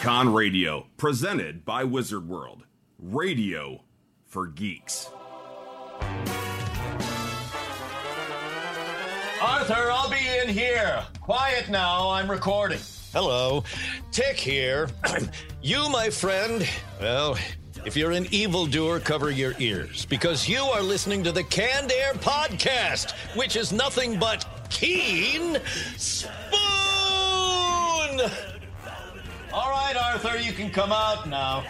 Con Radio, presented by Wizard World. Radio for geeks. Arthur, I'll be in here. Quiet now, I'm recording. Hello, Tick here. you, my friend, well, if you're an evildoer, cover your ears because you are listening to the Canned Air Podcast, which is nothing but keen spoon. All right, Arthur, you can come out now.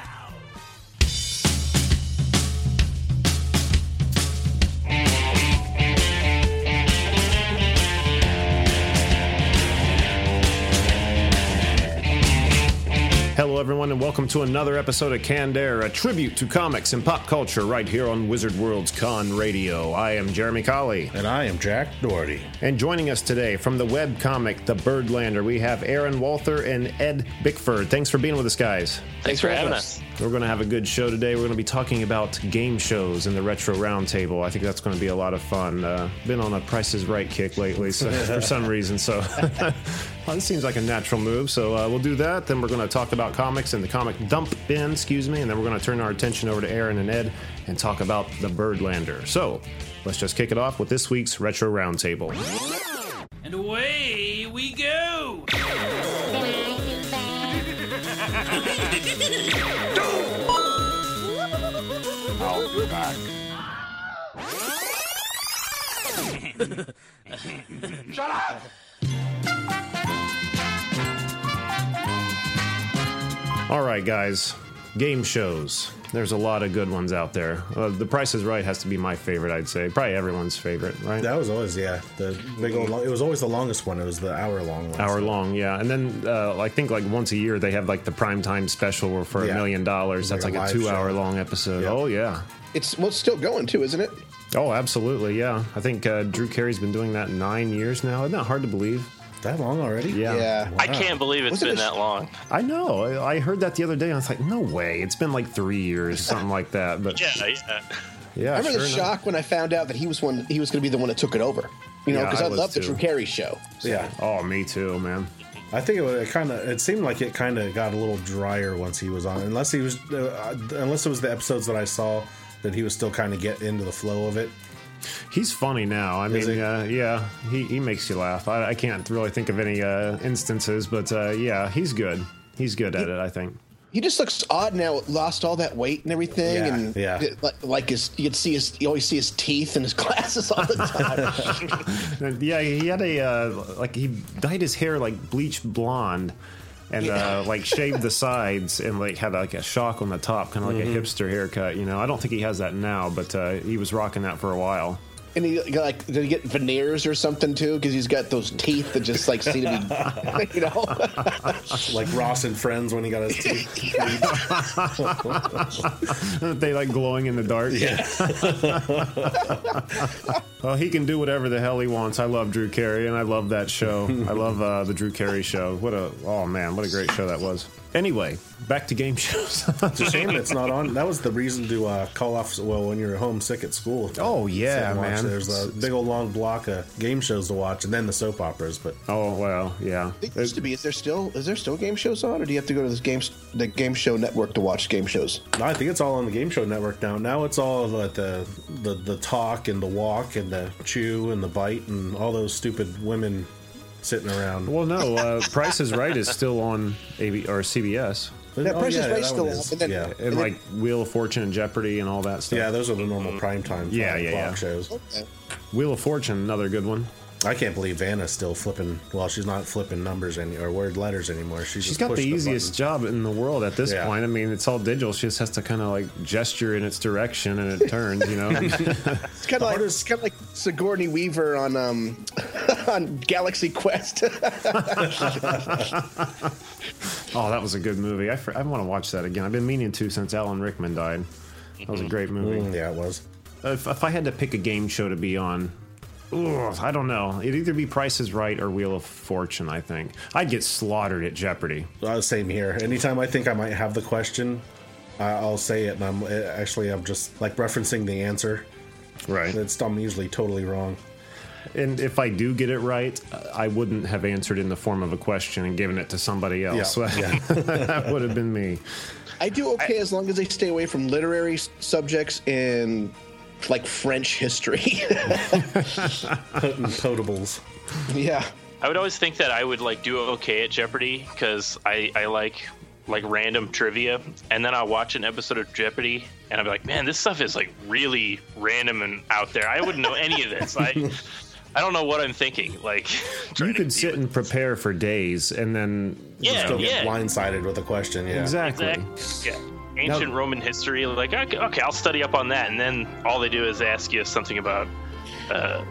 Hello, everyone, and welcome to another episode of Canned Air, a tribute to comics and pop culture right here on Wizard World's Con Radio. I am Jeremy Colley. And I am Jack Doherty. And joining us today from the web comic The Birdlander, we have Aaron Walther and Ed Bickford. Thanks for being with us, guys. Thanks for having us. We're going to have a good show today. We're going to be talking about game shows and the Retro Roundtable. I think that's going to be a lot of fun. Uh, been on a Price is Right kick lately so, for some reason, so well, this seems like a natural move. So uh, we'll do that. Then we're going to talk about comics and the comic dump bin, excuse me, and then we're going to turn our attention over to Aaron and Ed and talk about the Birdlander. So let's just kick it off with this week's Retro Roundtable. And away we go! I'll be back. Shut up! All right, guys. Game shows. There's a lot of good ones out there. Uh, the Price is Right has to be my favorite, I'd say. Probably everyone's favorite, right? That was always yeah the big old. It was always the longest one. It was the hour long one. Hour so- long, yeah. And then uh, I think like once a year they have like the primetime special for a Yeah. million dollars. That's like like, a a live two hour long episode. Yeah. Oh, yeah. It's well, it's still going too, isn't it? Oh, absolutely, yeah. I think uh, Drew Carey's been doing that nine years now. Isn't that hard to believe? That long already? Yeah. Yeah. I can't believe it's Wasn't been it- that long. I know. I, I heard that the other day. I was like, no way. It's been like three years, something like that. But Yeah, yeah. yeah, I remember sure the enough. shock when I found out that he was one. He was going to be the one that took it over. You know, Yeah, because I I, love the too. Drew Carey show. Yeah. Oh, me too, man. I think it, it kind of. It seemed like it kind of got a little drier once he was on. Unless he was, uh, unless it was the episodes that I saw that he was still kind of get into the flow of it. He's funny now. I Is mean, he? uh, yeah, he, he makes you laugh. I, I can't really think of any uh, instances, but uh, yeah, he's good. He's good at it, I think. He just looks odd now. Lost all that weight and everything, Yeah, and yeah. like, like his, you could see his, you always see his teeth and his glasses all the time. Yeah, he had a uh, like he dyed his hair like bleach blonde. And uh, like shaved the sides and like had like a shock on the top, kind of like Mm-hmm. a hipster haircut. You know, I don't think he has that now, but uh, he was rocking that for a while. And he got, like did he get veneers or something too? Because he's got those teeth that just like seem to be, you know. Like Ross and Friends when he got his teeth. they like glowing in the dark. Yeah. Well, he can do whatever the hell he wants. I love Drew Carey, and I love that show. I love uh, the Drew Carey show. What a oh man, what a great show that was. Anyway, back to game shows. It's a shame it's not on. That was the reason to uh, call off. Well, when you're homesick at school. Oh, yeah, Sit and watch. man. There's a big old long block of game shows to watch, and then the soap operas. But oh well, yeah. It used to be. Is there still is there still game shows on, or do you have to go to this games the game show network to watch game shows? No, I think it's all on the Game Show Network now. Now it's all like the, the the talk and the walk and the chew and the bite and all those stupid women sitting around. Well, no, uh, Price is Right is still on AB or CBS, Yeah, Oh, Price is Right still one on, is. and then- yeah, and like Wheel of Fortune and Jeopardy and all that stuff. yeah, those are the normal prime time. Yeah, yeah, yeah. shows. Okay. Wheel of Fortune, another good one. I can't believe Vanna's still flipping. Well, she's not flipping numbers any or word letters anymore. She's, She's just got the pushing easiest button. job in the world at this Yeah. point. I mean, it's all digital. She just has to kind of like gesture in its direction and it turns. You know. It's kind of like it's kind of like Sigourney Weaver on um on Galaxy Quest. Oh, that was a good movie. I, fr- I want to watch that again. I've been meaning to since Alan Rickman died. That was a great movie. Mm, yeah, it was. If, if I had to pick a game show to be on, ugh, I don't know. It'd either be Price is Right or Wheel of Fortune, I think. I'd get slaughtered at Jeopardy. Uh, same here. Anytime I think I might have the question, I I'll say it, and I'm uh, actually I'm just like referencing the answer. Right. It's I'm usually totally wrong. And if I do get it right, I wouldn't have answered in the form of a question and given it to somebody else. Yeah, that would have been me. I do okay as long as they stay away from literary subjects and like French history. Potables. yeah. I would always think that I would like do okay at Jeopardy because I, I like like random trivia, and then I'll watch an episode of Jeopardy, and I'll be like, man, this stuff is like really random and out there. I wouldn't know any of this. I I don't know what I'm thinking. Like You to could sit and prepare for days and then. yeah Still yeah get blindsided with a question. Yeah. Exactly. exactly yeah. Ancient Roman history, like okay, okay, I'll study up on that, and then all they do is ask you something about, uh,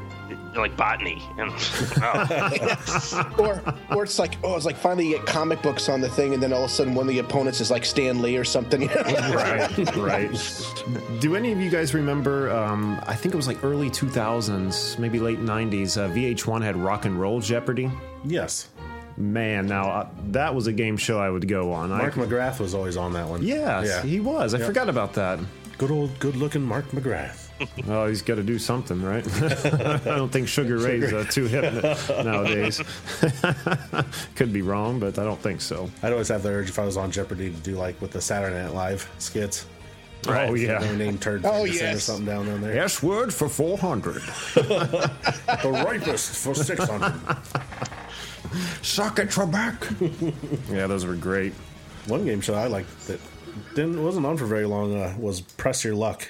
like botany, and oh. Or or it's like oh it's like finally you get comic books on the thing and then all of a sudden one of the opponents is like Stan Lee or something. right, right. Do any of you guys remember? Um, I think it was like early 2000s, maybe late 90s. Uh, VH1 had Rock and Roll Jeopardy. Yes. Man, now uh, that was a game show I would go on. Mark I, McGrath was always on that one. yes, Yeah. he was. I forgot about that. Good old, good-looking Mark McGrath. Oh, he's got to do something, right? I don't think Sugar Ray's uh, too hip nowadays. Could be wrong, but I don't think so. I'd always have the urge if I was on Jeopardy to do like with the Saturday Night Live skits. Oh They yeah. name Turd Oh, Ferguson or yes. something down on there. S word for 400. The rapist for 600. Suck it, Trebek. yeah, those were great. One game show I liked that didn't wasn't on for very long uh, was Press Your Luck.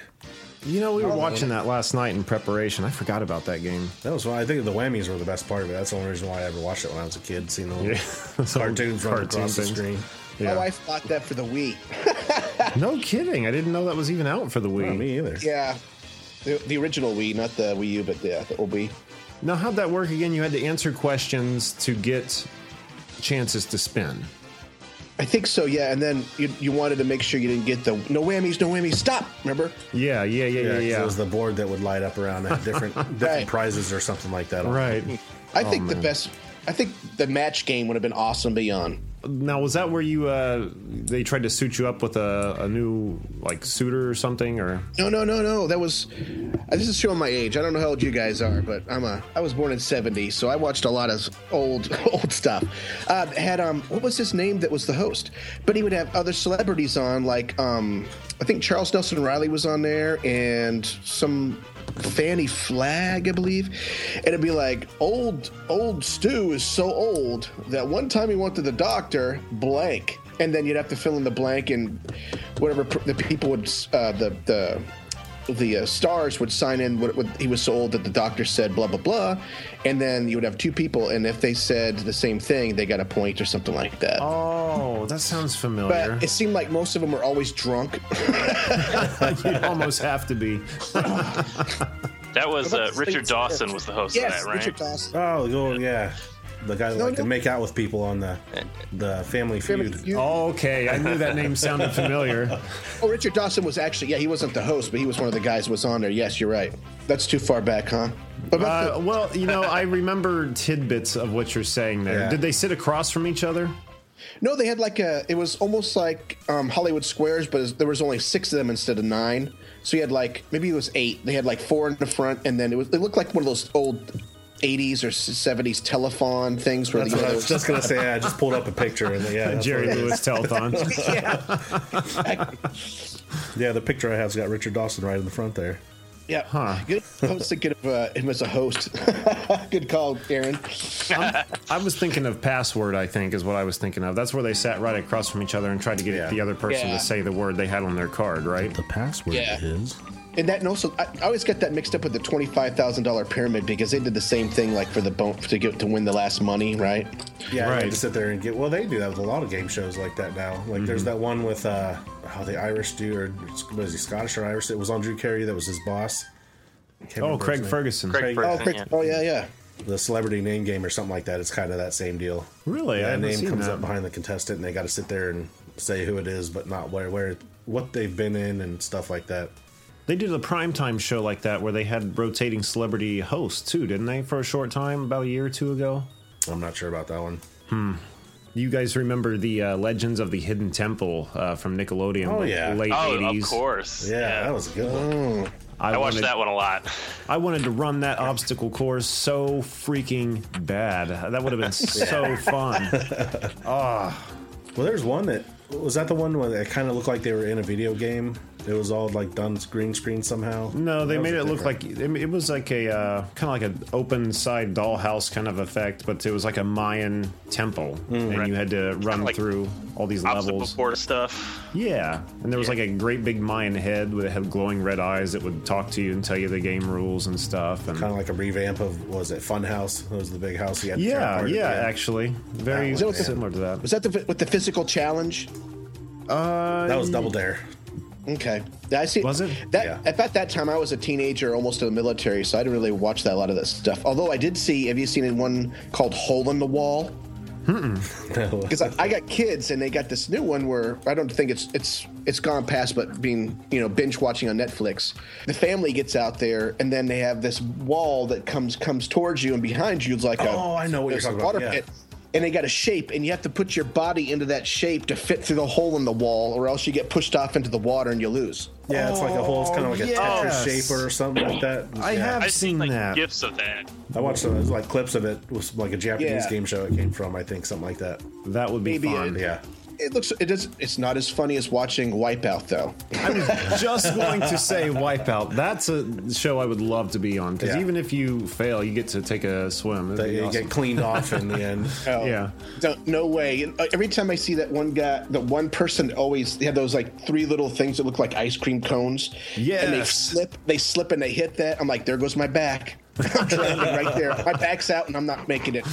You know, we were watching that last night in preparation. I forgot about that game. That was fun. I think the whammies were the best part of it. That's the only reason why I ever watched it when I was a kid, seeing the little Yeah. So cartoons running cartoon across the things. screen. My wife bought that for the Wii. No kidding. I didn't know that was even out for the Wii. Not me either. Yeah. The, the original Wii, not the Wii U, but the, the old Wii. Now, how'd that work again? You had to answer questions to get chances to spin. I think so, yeah. And then you, you wanted to make sure you didn't get the no whammies, no whammies, stop. Remember? Yeah, yeah, yeah, Yeah, yeah, 'cause yeah. it was the board that would light up around that different different Right. prizes or something like that. right. I Oh, think the best. I think the match game would have been awesome beyond. Now, was that where you uh they tried to suit you up with a, a new like suitor or something or No, no, no, no. That was. uh, This is showing my age. I don't know how old you guys are, but I'm a. I was born in '70, so I watched a lot of old, old stuff. Uh, had um, what was his name? That was the host, but he would have other celebrities on, like um, I think Charles Nelson Reilly was on there, and some Fannie Flagg, I believe. And it'd be like, old, old Stu is so old that one time he went to the doctor, blank. And then you'd have to fill in the blank, and whatever the people would, uh, the the the uh, stars would sign in what, what he was so old that the doctor said blah blah blah, and then you would have two people, and if they said the same thing, they got a point or something like that. Oh, that sounds familiar. But it seemed like most of them were always drunk. you almost have to be. that was uh, Richard Dawson was the host yes, of that, right? Richard Dawson. Oh, go yeah. The guy that No, liked to make out with people on the the Family Feud. Family Feud. Okay, I knew that name sounded familiar. Oh, Richard Dawson was actually, yeah, he wasn't the host, but he was one of the guys who was on there. Yes, you're right. That's too far back, huh? What Uh, the- well, you know, I remember tidbits of what you're saying there. Yeah. Did they sit across from each other? no, they had like a, it was almost like um, Hollywood Squares, but there was only six of them instead of nine. So you had like, maybe it was eight. They had like four in the front, and then it was, it looked like one of those old 80s or 70s telephone things where That's the, what I was just gonna say. I just pulled up a picture and yeah, Jerry what it is. Lewis telethon. Yeah, yeah the picture I have's got Richard Dawson right in the front there. yeah. Huh. Good. I was thinking of uh, him as a host. Good call, Aaron. I was thinking of password. I think is what I was thinking of. That's where they sat right across from each other and tried to get Yeah. the other person Yeah. to say the word they had on their card. Right? The password Yeah. is And that, and also, I, I always get that mixed up with the twenty-five thousand dollar pyramid because they did the same thing, like for the bone to get to win the last money, right? Yeah, Right. to sit there and get. Well, they do that with a lot of game shows like that now. Like there's Mm-hmm. that one with uh, how the Irish do or was he Scottish or Irish? It was on Drew Carey. That was his boss. Oh, Craig. Ferguson. Craig Oh, Ferguson, Chris- yeah. oh yeah, yeah. The celebrity name game or something like that. It's kind of that same deal. Really? I Yeah, haven't name seen comes that. up behind the contestant, and they got to sit there and say who it is, but not where, where, what they've been in, and stuff like that. They did a primetime show like that where they had rotating celebrity hosts too, didn't they? For a short time, about a year or two ago. I'm not sure about that one. Hmm. You guys remember the uh, Legends of the Hidden Temple uh, from Nickelodeon? Oh, like, yeah. late Oh, 80s. of course. Yeah, that was good one. I, watched wanted- that one a lot. I wanted to run that obstacle course so freaking bad. That would have been so fun. Oh. Well, there's one that was that the one where it kind of looked like they were in a video game. It was all like done green screen somehow. No, they made it look like it was like a uh, kind of like an open side dollhouse kind of effect, but it was like a Mayan temple, Mm. and you had to run like through all these Obstacle levels. course stuff. Yeah, and there was like a great big Mayan head with it had glowing red eyes that would talk to you and tell you the game rules and stuff. And kind of like a revamp of was it Funhouse? It was the big house you had. yeah, apart yeah, actually, very Is that what the- similar to that. Was that the with the physical challenge? Uh, That was Double Dare. Okay, I see. Was it? that Yeah. about that time? I was a teenager, almost in the military, so I didn't really watch that a lot of that stuff. Although I did see. Have you seen one called Hole in the Wall? Because I, I got kids, and they got this new one where I don't think it's it's it's gone past, but being you know binge watching on Netflix. The family gets out there, and then they have this wall that comes comes towards you, and behind you is like Oh, I know what you're there's a talking about, water yeah. pit. And they got a shape, and you have to put your body into that shape to fit through the hole in the wall, or else you get pushed off into the water and you lose. Yeah, it's like a whole. It's kind of like a oh, yes. Tetris shape or something like that. I Yeah. have I've seen seen like that. gifs of that. I watched some like clips of it. It was like a Japanese Yeah. game show it came from. I think something like that. That would be Maybe fun. it- Yeah. It looks it is it's not as funny as watching Wipeout though. I was just going to say Wipeout. That's a show I would love to be on because Yeah. even if you fail, you get to take a swim. That'd They you awesome. get cleaned off in the end. Oh, Yeah. don't- no way. Uh, Every time I see that one guy, the one person always they have those like three little things that look like ice cream cones. Yeah. And they slip, they slip and they hit that. I'm like, there goes my back. I'm drowning right there. My back's out and I'm not making it.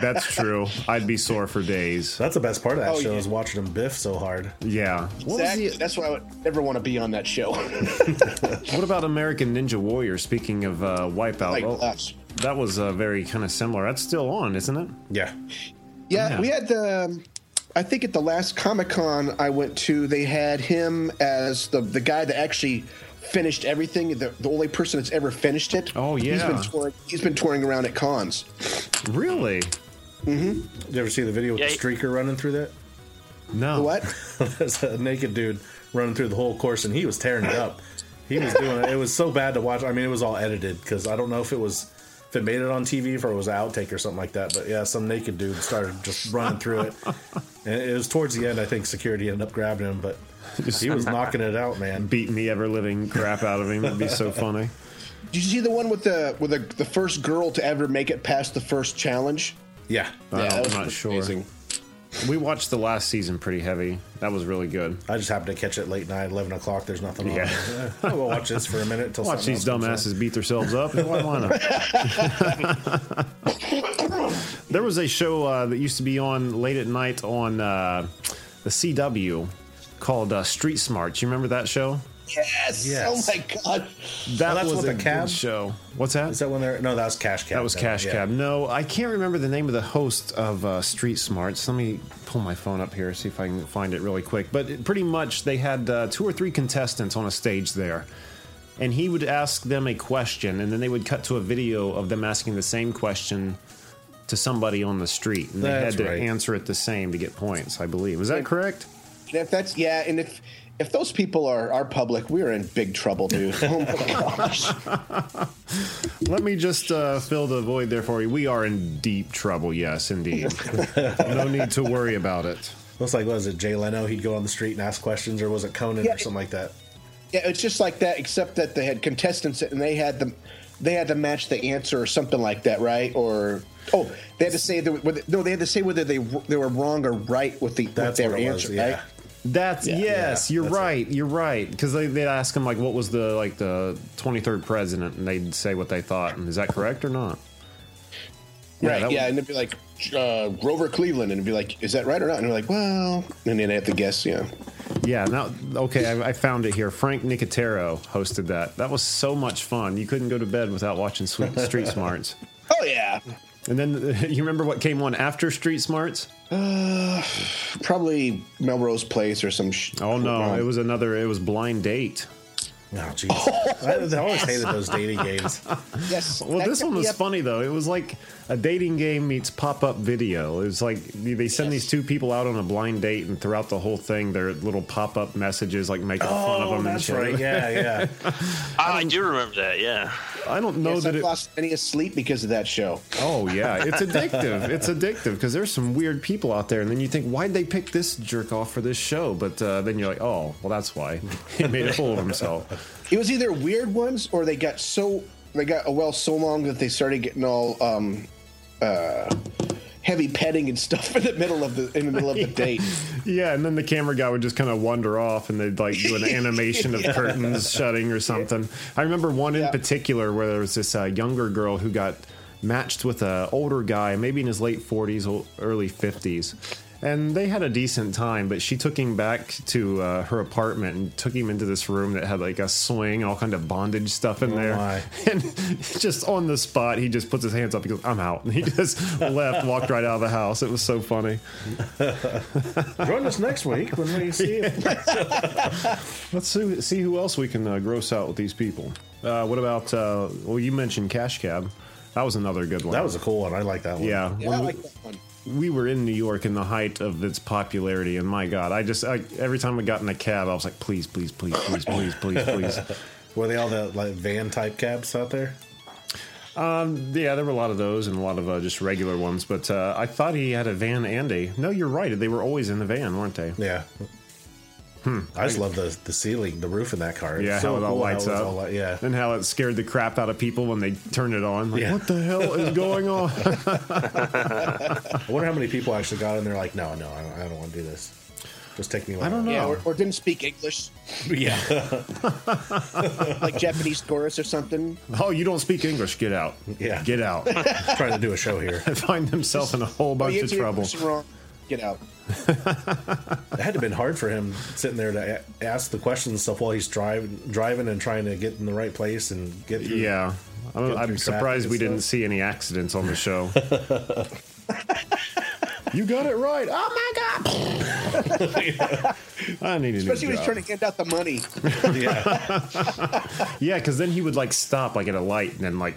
That's true. I'd be sore for days. That's the best part of that Oh, show yeah. is watching him biff so hard. Yeah. What, was Exactly. the, That's why I would never want to be on that show. what about American Ninja Warrior? Speaking of uh, Wipeout, Like us. that was uh, very kind of similar. That's still on, isn't it? Yeah. Yeah, Yeah. we had the. I think at the last Comic Con I went to, they had him as the the guy that actually finished everything. The, the only person that's ever finished it. Oh, He's yeah. been touring. He's been touring around at cons. Really? Mm-hmm. Did you ever see the video with Yeah, the he- streaker running through that? No. What? There's a naked dude running through the whole course, and he was tearing it up. He was doing it. It was so bad to watch. I mean, it was all edited because I don't know if it was if it made it on TV if it was an outtake or something like that. But yeah, some naked dude started just running through it, and it was towards the end. I think security ended up grabbing him, but he was knocking it out, man. Beating the ever living crap out of him. That'd be so funny. Did you see the one with the with the, the first girl to ever make it past the first challenge? Yeah, Uh, that I'm was not sure. amazing. We watched the last season pretty heavy. That was really good. I just happened to catch it late night, eleven o'clock. There's nothing Yeah. on. Eh, I'll watch this for a minute. Till Watch these else comes on. dumbasses beat themselves up. Why, why not? there was a show uh, that used to be on late at night on uh, the CW called uh, Street Smart. You remember that show? Yes. Yes. Oh my god. That that's was a the cab? good show. What's that? Is that when they're? No, that was Cash Cab. That was Cash yeah. Cab. No, I can't remember the name of the host of uh, Street Smarts. Let me pull my phone up here, see if I can find it really quick. But it, pretty much, they had uh, two or three contestants on a stage there. And he would ask them a question, and then they would cut to a video of them asking the same question to somebody on the street. And they That's had to right. answer it the same to get points, I believe. Is that correct? And if that's yeah, and if if those people are are public, we're in big trouble, dude. Oh my gosh. Let me just uh, fill the void there for you. We are in deep trouble, yes, indeed. no need to worry about it. Looks like was it Jay Leno? He'd go on the street and ask questions, or was it Conan Yeah, or something like that? Yeah, it's just like that, except that they had contestants and they had them. They had to match the answer or something like that, right? Or oh, they had to say that, whether, no, they had to say whether they they were wrong or right with the with their answer, was. Yeah. right? That's yes, Yeah, you're that's it. right. You're right because they, they'd ask him like, what was the like the 23rd president, and they'd say what they thought. And is that correct or not? Yeah, right. yeah, would- and it'd be like uh, Grover Cleveland, and it'd be like, is that right or not? And they're like, well, and then they have to guess. Yeah. Yeah. Now, okay, I, I found it here. Frank Nicotero hosted that. That was so much fun. You couldn't go to bed without watching Street Smarts. Oh yeah. And then you remember what came on after Street Smarts? Probably Melrose Place or some. Sh- Oh no, it was another. It was Blind Date. Oh, jeez. I, I always hated those dating games. Yes. Well, this one was up- funny though. It was like a dating game meets pop-up video. It was like they send these two people out on a blind date, and throughout the whole thing, their little pop-up messages like making fun of Oh, them. that's and shit. right. Yeah, yeah. Ah, I do remember that. Yeah. I don't know Yes, that I've it. lost any sleep because of that show. Oh yeah, it's addictive. it's addictive because there's some weird people out there, and then you think, why'd they pick this jerk off for this show? But uh, then you're like, oh, well, that's why he made a fool of himself. It was either weird ones or they got so they got a well so long that they started getting all um uh heavy petting and stuff in the middle of the in the middle of the date. Yeah, and then the camera guy would just kind of wander off, and they'd like do an animation of Yeah. curtains shutting or something. I remember one in Yeah. particular where there was this uh, younger girl who got matched with an older guy, maybe in his late forties, early fifties. And they had a decent time, but she took him back to uh, her apartment and took him into this room that had like a swing, all kind of bondage stuff in Oh, there. my. And just on the spot, he just puts his hands up. He goes, "I'm out." And he just left, walked right out of the house. It was so funny. Join us next week when we see it. Let's see, see who else we can uh, gross out with these people. Uh, what about? Uh, well, you mentioned Cash Cab. That was another good one. That was a cool one. I like that one. yeah. Yeah, I like that one. We were in New York in the height of its popularity, and my God, I just I, every time I got in a cab, I was like, please, please, please, please, please, please, please. Were they all the like van type cabs out there? Um, Yeah, there were a lot of those and a lot of uh, just regular ones, but uh, I thought he had a van and a. No, you're right. They were always in the van, weren't they? Yeah. I just love the the ceiling, the roof in that car. It's Hmm. Yeah, so how it all cool lights it up. all light- yeah. And how it scared the crap out of people when they turned it on. Like, Yeah. what the hell is going on? I wonder how many people actually got in there like, no, no, I don't, I don't want to do this. Just take me. I don't know. Yeah, or, or didn't speak English, Yeah. like Japanese chorus or something. oh, you don't speak English? Get out. Yeah. Get out. trying to do a show here. Find himself in a whole bunch of answered your trouble. Question wrong. Get out. It had to have been hard for him sitting there to a- ask the questions and stuff while he's driving, driving and trying to get in the right place and get through. Yeah. I don't, Get I'm surprised we and didn't see any accidents on the show. you got it right. Oh my god! I need a Especially when he's trying to hand out the money. Yeah. Yeah, because then he would like stop like at a light and then like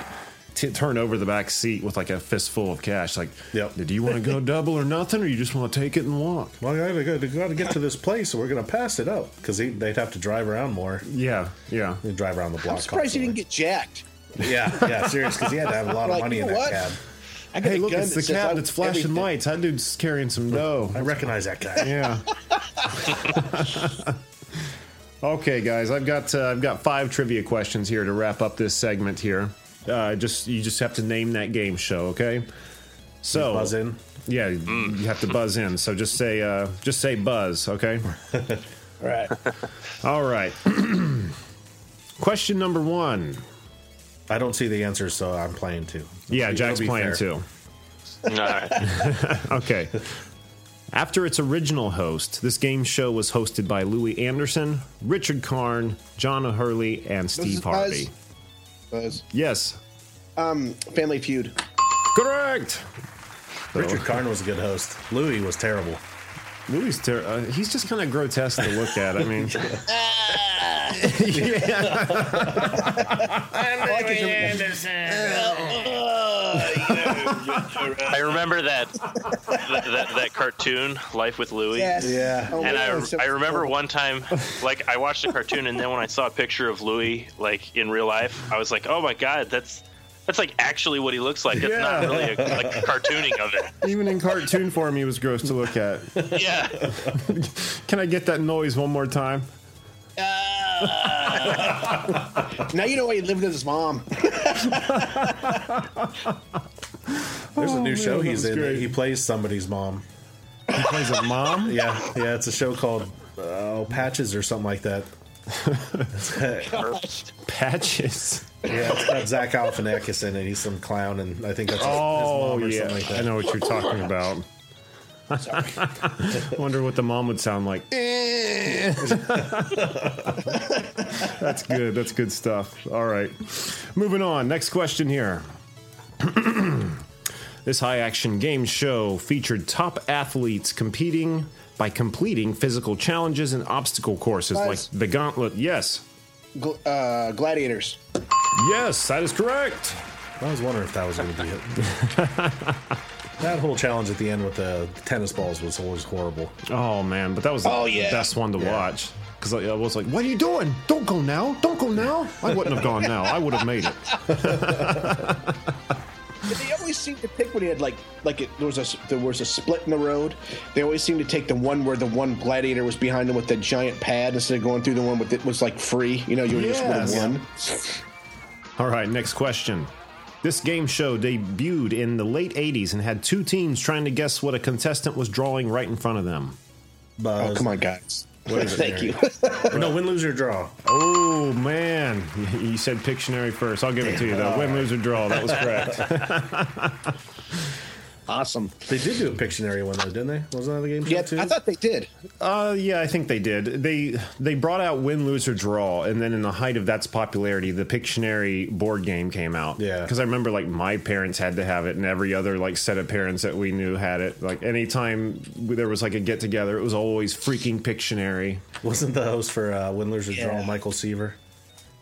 t- turn over the back seat with like a fistful of cash. Like, Yep. do you want to go double or nothing, or you just want to take it and walk? Well, I gotta, go- gotta get to this place, so we're gonna pass it up because they'd have to drive around more. Yeah, yeah. They drive around the block. I'm surprised he didn't get jacked. Yeah, yeah, serious because he had to have a lot of Like, money you in know that what? cab. I got Hey, look, gun it's the says cab I- that's flashing everything. lights. That dude's carrying some dough. I recognize that guy. Yeah. okay, guys, I've got uh, I've got five trivia questions here to wrap up this segment here. Uh, just you just have to name that game show, okay? So Buzz in. Yeah, you have to buzz in. So just say uh, just say buzz, okay? All right. All right. Question number one. I don't see the answer, so I'm playing too. Yeah, It'll Jack's playing fair. too. All right. Okay. After its original host, this game show was hosted by Louie Anderson, Richard Karn, John O'Hurley, and Steve Harvey. Buzz. Harvey. Buzz. Yes, Um, Family Feud. correct. Richard Karn was a good host. Louie was terrible. Louie, ter- uh, he's just kind of grotesque to look at. I mean, I can I remember that, that that that cartoon, Life with Louie. Yes. Yeah. Oh, And man, I, so I remember horrible. one time, like I watched a cartoon, and then when I saw a picture of Louie, like in real life, I was like, "Oh my god, that's that's like actually what he looks like. It's not really a, like cartooning of it." even in cartoon form, he was gross to look at. Yeah, Can I get that noise one more time? Now you know why he lived with his mom. There's a new man, show that he's in. great. He plays somebody's mom. He plays a mom. Yeah, yeah. It's a show called uh, oh, Patches or something like that. Patches. Yeah, it's got Zach Galifianakis in it. He's some clown, and I think that's his Oh mom or yeah, something like that. I know what you're talking about. I wonder what the mom would sound like. That's good. That's good stuff. All right. Moving on. Next question here. this high action game show featured top athletes competing by completing physical challenges and obstacle courses Buzz. like the gauntlet. Yes. Gl- uh, Gladiators. Yes, that is correct. I was wondering if that was going to be it. that whole challenge at the end with the tennis balls was always horrible. Oh man, but that was Oh, the yeah. best one to watch. Because I was like, "What are you doing? Don't go now! Don't go now!" I wouldn't have gone now. I would have made it. They always seem to pick when he had like like it, there was a there was a split in the road. They always seem to take the one where the one gladiator was behind him with the giant pad instead of going through the one with it was like free. You know, you just would have Yes. won. All right, next question. This game show debuted in the late 80s and had two teams trying to guess what a contestant was drawing right in front of them. Buzz. Oh come on, guys! Is it, Thank you. No, win, lose, or draw. Oh man, you said Pictionary first. I'll give it to you though. Win, lose, or draw. That was correct. awesome. They did do a Pictionary one though, didn't they? Wasn't that the game Yeah, too? I thought they did. Uh, yeah, I think they did. They they brought out win, lose, or draw, and then in the height of that's popularity, the Pictionary board game came out. Yeah. because I remember like my parents had to have it, and every other like set of parents that we knew had it. Like anytime there was like a get together, it was always freaking Pictionary. Wasn't the host for uh, Win, Lose, or Draw Michael Seaver?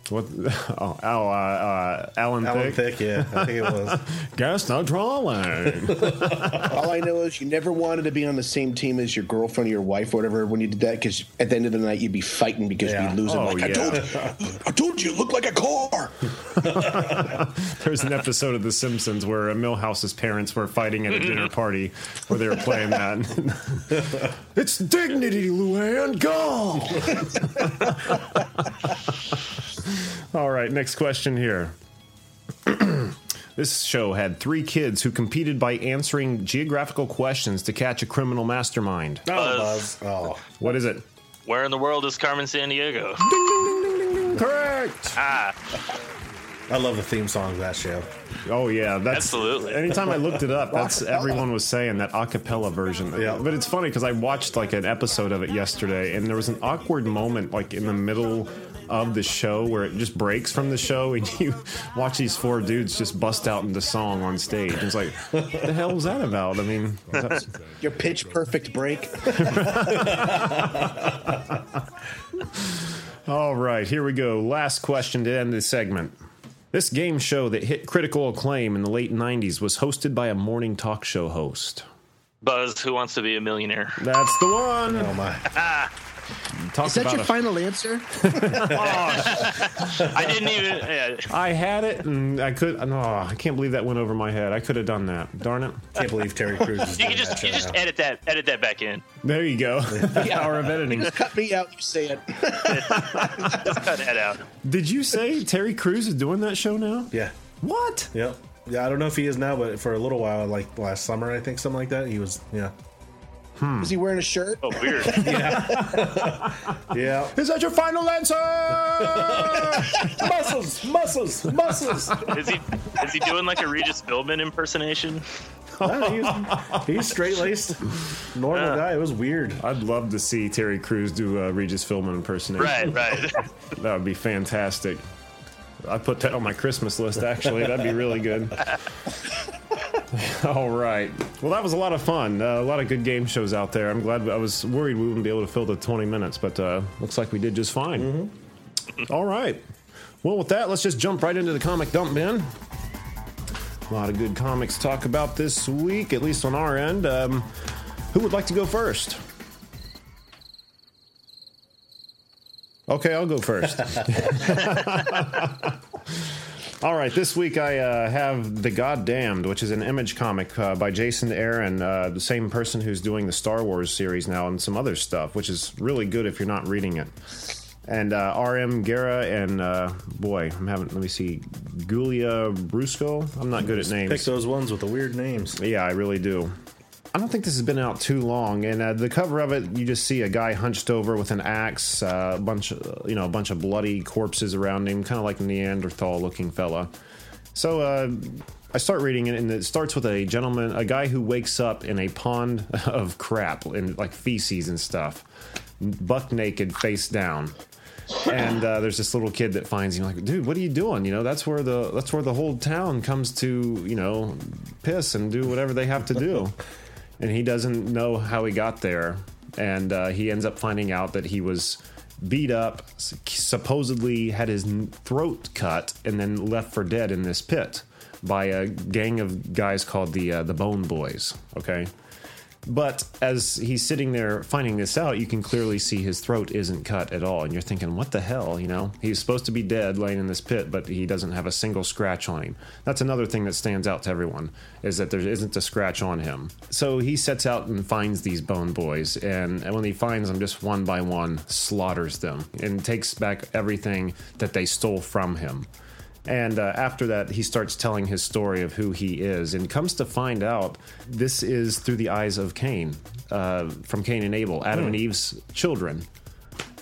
What? Oh, oh uh, uh, Alan, Alan Thicke. Thick, yeah, I think it was. Guess the drawing. All I know is you never wanted to be on the same team as your girlfriend or your wife or whatever when you did that because at the end of the night you'd be fighting because Yeah. you'd lose. Oh, like, I yeah. told you, I told you, you look like a car. There's an episode of The Simpsons where Milhouse's parents were fighting at a dinner party where they were playing that. it's dignity, Luann. Go. All right, next question here. this show had three kids who competed by answering geographical questions to catch a criminal mastermind. Oh, Buzz. Buzz. Oh, What is it? Where in the world is Carmen Sandiego? Correct. Ah, I love the theme song of that show. Oh yeah, that's Absolutely. Anytime I looked it up, that's everyone was saying that a cappella version. Yeah. But it's funny because I watched like an episode of it yesterday, and there was an awkward moment like in the middle of the show where it just breaks from the show, and you watch these four dudes just bust out into song on stage. It's like, what the hell is that about? I mean, that's, Your pitch perfect break. all right, here we go. Last question to end this segment. This game show that hit critical acclaim in the late 90s was hosted by a morning talk show host. Buzz, who wants to be a millionaire? That's the one. Oh my! Talk Is that about your a- final answer? I didn't even. Yeah. I had it, and I could. No, I can't believe that went over my head. I could have done that. Darn it! Can't believe Terry Crews is You can just show you just now. edit that edit that back in. There you go. The Power of editing. Just cut me out. You say it. Just cut that out. Did you say Terry Crews is doing that show now? Yeah. What? Yep. Yeah, I don't know if he is now, but for a little while, like last summer, I think something like that, he was. Yeah. Hmm. Is he wearing a shirt? Oh, weird. Yeah. Is that your final answer? muscles, muscles, muscles. Is he is he doing like a Regis Philbin impersonation? No, he's, he's straight laced, normal guy. It was weird. I'd love to see Terry Crews do a Regis Philbin impersonation. Right, right. That would be fantastic. I put that on my Christmas list. Actually, that'd be really good. All right. Well, that was a lot of fun. Uh, a lot of good game shows out there. I'm glad. I was worried we wouldn't be able to fill the 20 minutes, but uh, looks like we did just fine. All right. Well, with that, let's just jump right into the comic dump bin. A lot of good comics to talk about this week, at least on our end. Um, who would like to go first? Okay, I'll go first. All right, this week I uh, have The Goddamned, which is an image comic uh, by Jason Aaron, uh, the same person who's doing the Star Wars series now and some other stuff, which is really good if you're not reading it. And uh, R.M. Guerra and, uh, boy, I'm having, let me see, Gulia Brusco? I'm not good at names. Pick those ones with the weird names. Yeah, I really do. I don't think this has been out too long, and uh, the cover of it, you just see a guy hunched over with an axe, uh, a bunch, of, you know, a bunch of bloody corpses around him, kind of like a Neanderthal-looking fella. So uh, I start reading it, and it starts with a gentleman, a guy who wakes up in a pond of crap and like feces and stuff, buck naked, face down. and uh, there's this little kid that finds him like, dude, what are you doing? You know, that's where the that's where the whole town comes to, you know, piss and do whatever they have to do. And he doesn't know how he got there, and uh, he ends up finding out that he was beat up, supposedly had his throat cut, and then left for dead in this pit by a gang of guys called the uh, the Bone Boys. Okay. But as he's sitting there finding this out, you can clearly see his throat isn't cut at all. And you're thinking, what the hell? You know, he's supposed to be dead laying in this pit, but he doesn't have a single scratch on him. That's another thing that stands out to everyone is that there isn't a scratch on him. So he sets out and finds these bone boys. And, when he finds them, just one by one, slaughters them and takes back everything that they stole from him. And uh, after that, he starts telling his story of who he is, and comes to find out this is through the eyes of Cain, uh, from Cain and Abel, Adam and Eve's children.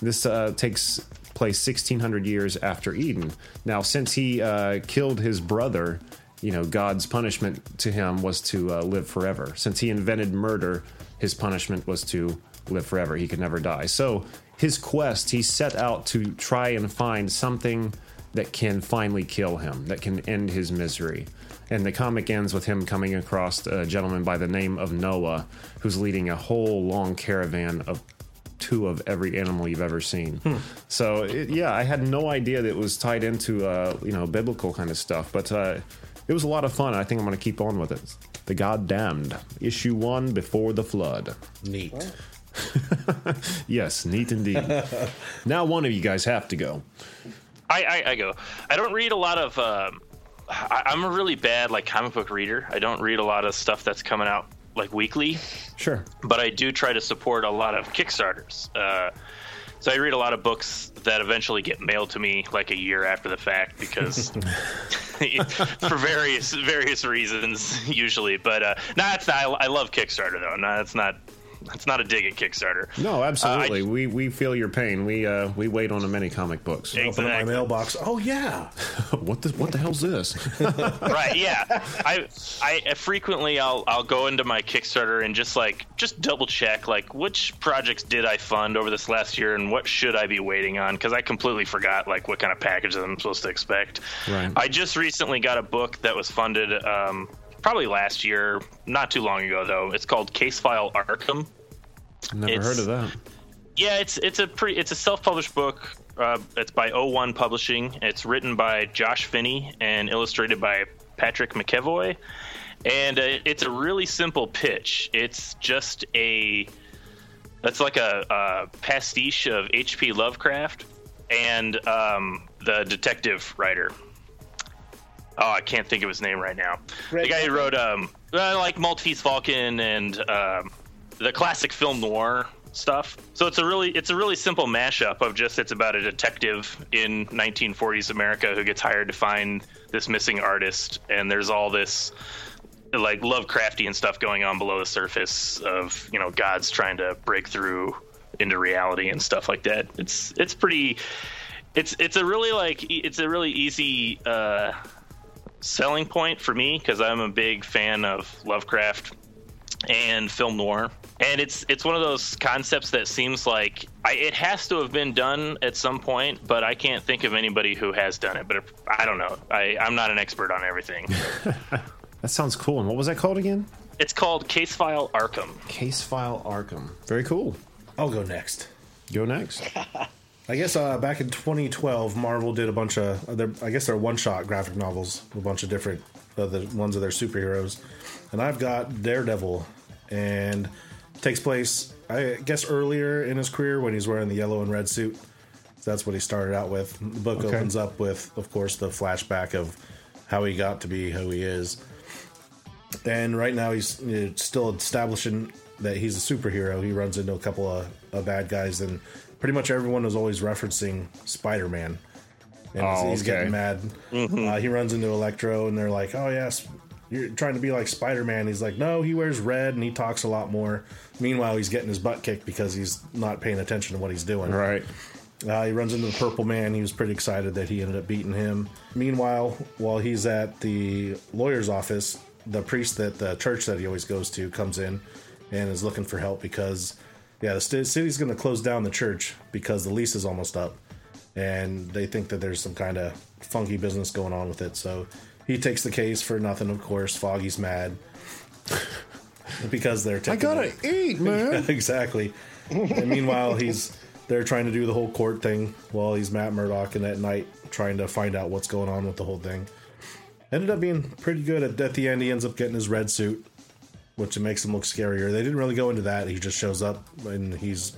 This uh, takes place 1600 years after Eden. Now, since he uh, killed his brother, you know, God's punishment to him was to uh, live forever. Since he invented murder, his punishment was to live forever. He could never die. So, his quest, he set out to try and find something that can finally kill him, that can end his misery. And the comic ends with him coming across a gentleman by the name of Noah, who's leading a whole long caravan of two of every animal you've ever seen. So it, yeah, I had no idea that it was tied into uh, you know biblical kind of stuff, but uh, it was a lot of fun. I think I'm going to keep on with it. The God Damned, issue one before the flood. Neat. Yes, neat indeed. now one of you guys have to go. I, I, I go. I don't read a lot of. Um, I, I'm a really bad like comic book reader. I don't read a lot of stuff that's coming out like weekly, Sure. but I do try to support a lot of Kickstarters. Uh, so I read a lot of books that eventually get mailed to me like a year after the fact because for various various reasons usually. But uh, no, it's not. I, I love Kickstarter though. No, it's not. It's not a dig at Kickstarter. No, absolutely. Uh, I- we we feel your pain. We uh, we wait on a many comic books. Open up my mailbox. Oh yeah. what the what the hell's this? right yeah I, I frequently i'll i'll go into my kickstarter and just like just double check like which projects did i fund over this last year and what should i be waiting on because i completely forgot like what kind of packages i'm supposed to expect Right. i just recently got a book that was funded um, probably last year not too long ago though it's called case file arkham Never It's- heard of that. yeah, it's it's a pretty it's a self-published book. Uh, it's by O1 Publishing. It's written by Josh Finney and illustrated by Patrick McEvoy. And uh, it's a really simple pitch. It's just a that's like a, a pastiche of H.P. Lovecraft and um, the detective writer. Oh, I can't think of his name right now. Greg the guy who wrote um, uh, like Maltese Falcon and um, the classic film noir stuff. So it's a really it's a really simple mashup of just it's about a detective in 1940s America who gets hired to find this missing artist, and there's all this like Lovecraftian stuff going on below the surface of you know gods trying to break through into reality and stuff like that. It's it's pretty. It's it's a really like it's a really easy uh, selling point for me because I'm a big fan of Lovecraft and film noir. And it's it's one of those concepts that seems like I, it has to have been done at some point, but I can't think of anybody who has done it. But I don't know. I, I'm not an expert on everything. That sounds cool. And what was that called again? it's called Case File Arkham. Case File Arkham. Very cool. I'll go next. Go next. I guess uh, back in 2012, Marvel did a bunch of, uh, their, I guess they're one-shot graphic novels, a bunch of different, uh, the ones of their superheroes, and I've got Daredevil, and takes place, I guess, earlier in his career when he's wearing the yellow and red suit. So that's what he started out with. The book Okay. opens up with, of course, the flashback of how he got to be who he is, and right now he's you know, still establishing that he's a superhero. He runs into a couple of, of bad guys, and pretty much everyone is always referencing Spider Man. And he's, Oh, he's okay. getting mad. Uh, he runs into Electro, and they're like, "Oh yes, you're trying to be like Spider Man." He's like, "No, he wears red and he talks a lot more." Meanwhile, he's getting his butt kicked because he's not paying attention to what he's doing. Right. Uh, he runs into the Purple Man. He was pretty excited that he ended up beating him. Meanwhile, while he's at the lawyer's office, the priest that the church that he always goes to comes in and is looking for help because, yeah, the st- city's going to close down the church because the lease is almost up, and they think that there's some kind of funky business going on with it. So he takes the case for nothing. Of course, Foggy's mad because they're taking I gotta eat, man. exactly. and meanwhile, he's they're trying to do the whole court thing while he's Matt Murdock, and at night trying to find out what's going on with the whole thing. Ended up being pretty good. At, at the end, he ends up getting his red suit, which makes him look scarier. They didn't really go into that. He just shows up and he's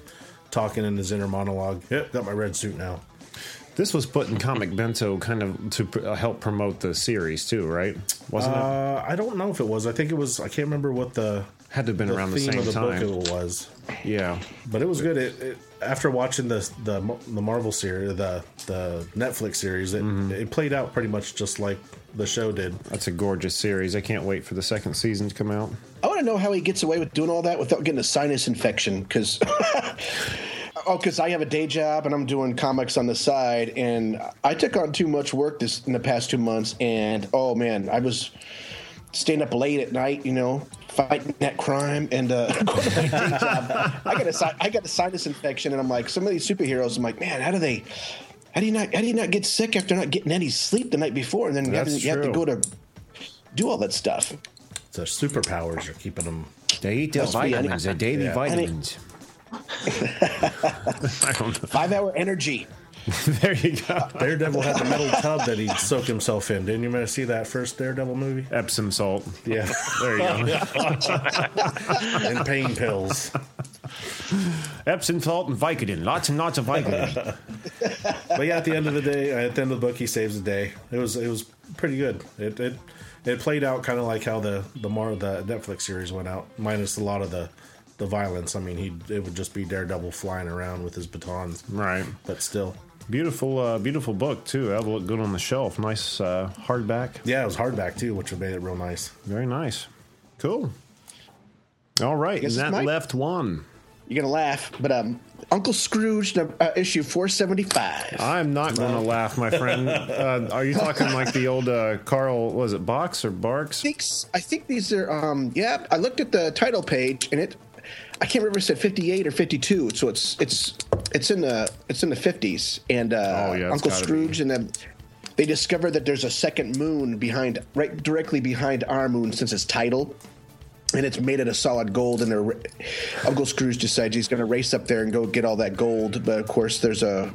talking in his inner monologue. Yep, got my red suit now. This was put in Comic Bento kind of to uh, help promote the series too, right? Wasn't it? Uh, I don't know if it was. I think it was. I can't remember what the Had to have been around the same of the time. book it was. Yeah. But it was good. It, it, after watching the the the Marvel series, the the Netflix series, it, Mm-hmm. it played out pretty much just like the show did. That's a gorgeous series. I can't wait for the second season to come out. I want to know how he gets away with doing all that without getting a sinus infection. Because, oh, because I have a day job and I'm doing comics on the side, and I took on too much work this in the past two months, and oh man, I was staying up late at night, you know, fighting that crime, and uh, going to my day job. I got a I got a sinus infection, and I'm like, some of these superheroes, I'm like, man, how do they? How do you not? How do you not get sick after not getting any sleep the night before, and then you have, to, you have to go to do all that stuff? The superpowers are keeping them. They eat their Must be any- vitamins, their daily Yeah. vitamins. I don't know. Five hour energy. There you go. Daredevil had the metal tub that he'd soak himself in. Didn't you ever see that first Daredevil movie? Epsom salt. Yeah, There you go. and pain pills. Epsom salt and Vicodin. Lots and lots of Vicodin. But yeah, at the end of the day, at the end of the book, he saves the day. It was it was pretty good. It it, it played out kind of like how the the more the Netflix series went out, minus a lot of the the violence. I mean, he it would just be Daredevil flying around with his batons, right. but still. Beautiful, uh, beautiful book too. That'll look good on the shelf. Nice uh, hardback. Yeah, it was hardback too, which made it real nice. Very nice. Cool. All right, Guess and that left one. You're gonna laugh, but um, Uncle Scrooge, uh, issue 475. I'm not going to laugh, my friend. Uh, are you talking like the old uh, Carl? Was it Box or Barks? I think, I think these are um, yeah. I looked at the title page and it, I can't remember if it said 58 or 52. So it's it's it's in the it's in the 50s. And uh, Oh, yeah, Uncle Scrooge and then they discover that there's a second moon behind right directly behind our moon since its title. And it's made out of solid gold, and Uncle Scrooge decides he's going to race up there and go get all that gold. But of course, there's a,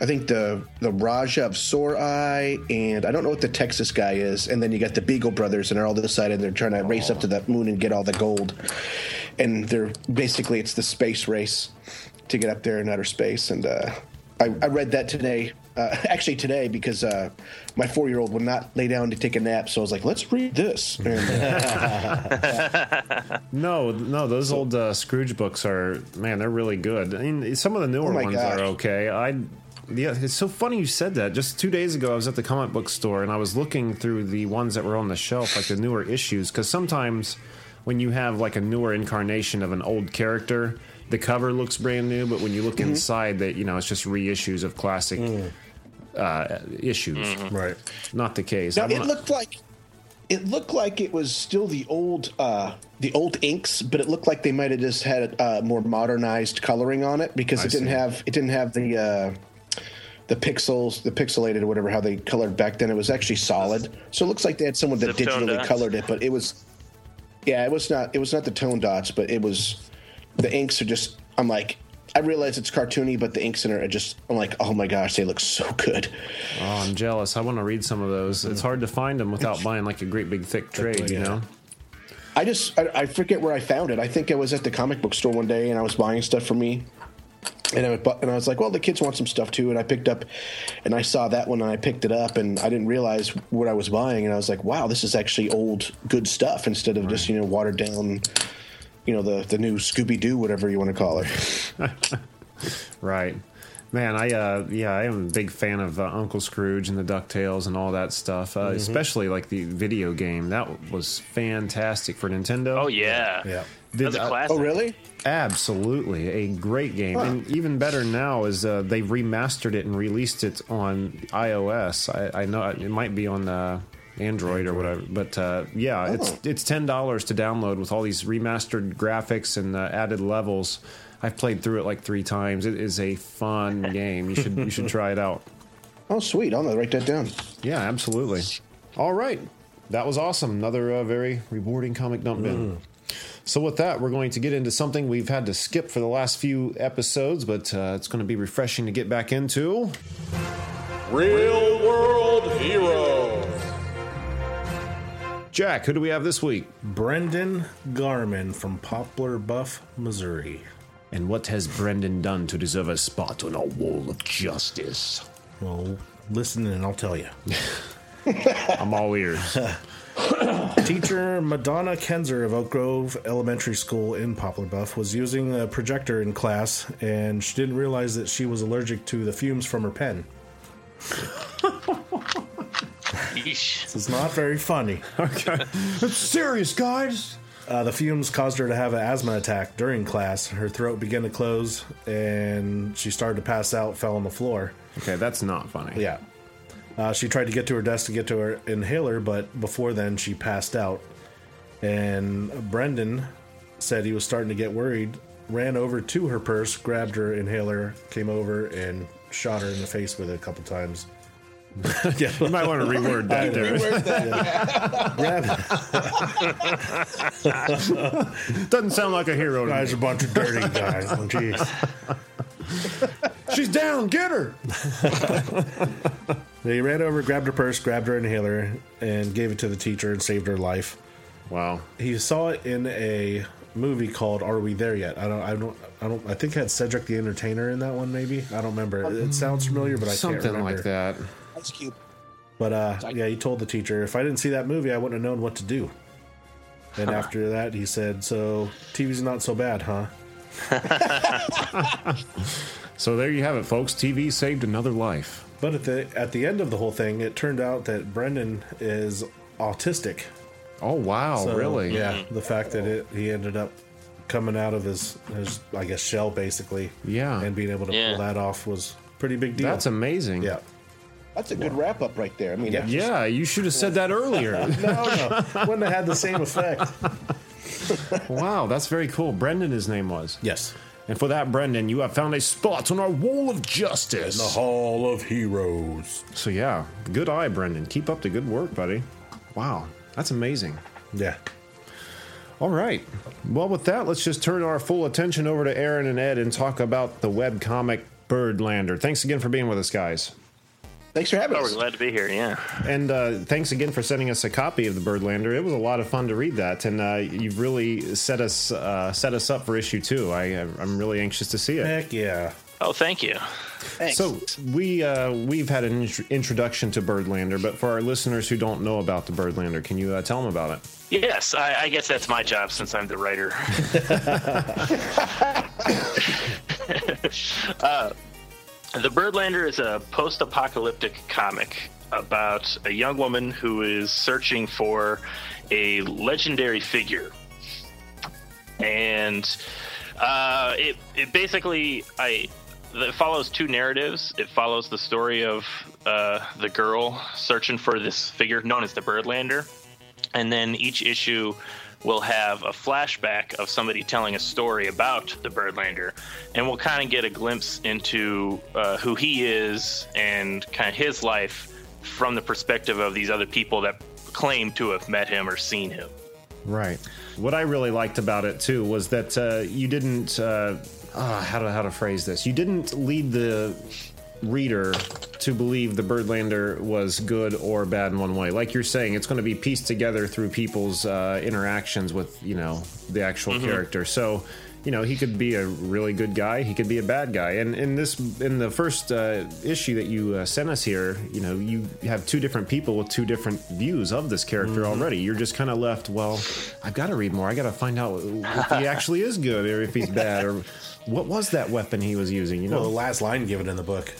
I think the the Raja of Sorai, and I don't know what the Texas guy is. And then you got the Beagle brothers, and they're all decided they're trying to race up to that moon and get all the gold. And they're basically it's the space race to get up there in outer space. And uh, I, I read that today, uh, actually today, because uh, my four year old would not lay down to take a nap. So I was like, let's read this. And, uh, No, no, those old uh, Scrooge books are man, they're really good. I mean, some of the newer Oh ones gosh. are okay. I yeah, it's so funny you said that. Just two days ago, I was at the comic book store and I was looking through the ones that were on the shelf, like the newer issues, because sometimes when you have like a newer incarnation of an old character, the cover looks brand new, but when you Mm-hmm. look inside, that you know it's just reissues of classic Mm. Uh, issues. Right. Not the case. Now I'm it not- looked like it looked like it was still the old uh, the old inks, but it looked like they might have just had uh, more modernized coloring on it because I it didn't see. have it didn't have the uh, the pixels, the pixelated or whatever how they colored back then. It was actually solid, so it looks like they had someone that digitally dots. colored it, but it was yeah, it was not it was not the tone dots, but it was the inks are just. I'm like. I realize it's cartoony, but the inks in it are just. I'm like, oh my gosh, they look so good. Oh, I'm jealous. I want to read some of those. It's hard to find them without buying like a great big thick trade, you know. I just I, I forget where I found it. I think I was at the comic book store one day and I was buying stuff for me. And I, and I was like, well, the kids want some stuff too. And I picked up, and I saw that one, and I picked it up, and I didn't realize what I was buying. And I was like, wow, this is actually old, good stuff instead of just you know watered down, you know the the new Scooby Doo, whatever you want to call it. Right. Man, I uh, yeah, I am a big fan of uh, Uncle Scrooge and the Ducktales and all that stuff. Uh, Especially like the video game that was fantastic for Nintendo. Oh yeah, Yeah. that's Did, a uh, classic. Oh, really? Absolutely, a great game, and even better now is uh, they've remastered it and released it on iOS. I, I know it might be on uh, Android or whatever, but uh, yeah, it's it's ten dollars to download with all these remastered graphics and uh, added levels. I've played through it like three times. It is a fun game. You should you should try it out. Oh, sweet. I'm gonna write that down. Yeah, absolutely. All right. That was awesome. Another uh, very rewarding comic dump bin. So, with that, we're going to get into something we've had to skip for the last few episodes, but uh, it's going to be refreshing to get back into. Real world heroes. Jack, who do we have this week? Brendan Garman from Poplar Bluff, Missouri. And what has Brendan done to deserve a spot on our wall of justice? Well, listen and I'll tell you. I'm all ears. Teacher Madonna Kenzer of Oak Grove Elementary School in Poplar Bluff was using a projector in class, and she didn't realize that she was allergic to the fumes from her pen. Yeesh. This is not very funny. okay. It's serious, guys. Uh, the fumes caused her to have an asthma attack during class. Her throat began to close, and she started to pass out, fell on the floor. Okay, that's not funny. Yeah. Uh, she tried to get to her desk to get to her inhaler, but before then, she passed out. And Brendan said he was starting to get worried, ran over to her purse, grabbed her inhaler, came over, and shot her in the face with it a couple times. You might want to reword that there. Grab Doesn't sound like a hero to guys, me. a bunch of dirty guys. Oh, jeez. She's down. Get her. They ran over, grabbed her purse, grabbed her inhaler, and gave it to the teacher and saved her life. Wow. He saw it in a movie called "Are We There Yet?" I don't, I don't, I don't. I think it had Cedric the Entertainer in that one. Maybe I don't remember. It, it sounds familiar, but I can't Something like that. Ice Cube. But uh, yeah, he told the teacher, if I didn't see that movie, I wouldn't have known what to do. And after that, he said, "So TV's not so bad, huh?" So there you have it, folks. TV saved another life. But at the at the end of the whole thing, it turned out that Brendan is autistic. Oh wow, So, really? Yeah, the fact that it he ended up coming out of his his I guess shell basically. Yeah. and being able to Yeah. pull that off was pretty big deal. That's amazing. yeah. That's a good wrap up right there. I mean, Yeah. that's- Yeah, you should have said that earlier. No, no, wouldn't have had the same effect. wow, that's very cool. Brendan, his name was. Yes. And for that, Brendan, you have found a spot on our wall of justice. The Hall of Heroes. So yeah, good eye, Brendan. Keep up the good work, buddy. Wow, that's amazing. Yeah. All right. Well, with that, let's just turn our full attention over to Aaron and Ed and talk about the webcomic Birdlander. Thanks again for being with us, guys. Thanks for having Oh, us. we're glad to be here. Yeah. And uh, thanks again for sending us a copy of the Birdlander. It was a lot of fun to read that, and uh, you've really set us uh, set us up for issue two. I, I'm really anxious to see it. Heck yeah. Oh, thank you. Thanks. So we uh, we've had an int- introduction to Birdlander, but for our listeners who don't know about the Birdlander, can you uh, tell them about it? Yes, I, I guess that's my job since I'm the writer. uh, the Birdlander is a post apocalyptic comic about a young woman who is searching for a legendary figure. And uh, it, it basically I it follows two narratives. It follows the story of uh, the girl searching for this figure known as the Birdlander, and then each issue will have a flashback of somebody telling a story about the Birdlander, and we'll kind of get a glimpse into uh, who he is and kind of his life from the perspective of these other people that claim to have met him or seen him. Right. What I really liked about it too was that uh, you didn't. Uh, ah, how to how to phrase this? You didn't lead the reader to believe the Birdlander was good or bad in one way. Like you're saying, it's going to be pieced together through people's uh, interactions with you know the actual character. So. You know, he could be a really good guy. He could be a bad guy. And in this, in the first uh, issue that you uh, sent us here, you know, you have two different people with two different views of this character already. You're just kind of left. Well, I've got to read more. I got to find out if he actually is good or if he's bad or what was that weapon he was using. You know, Well, the last line given in the book,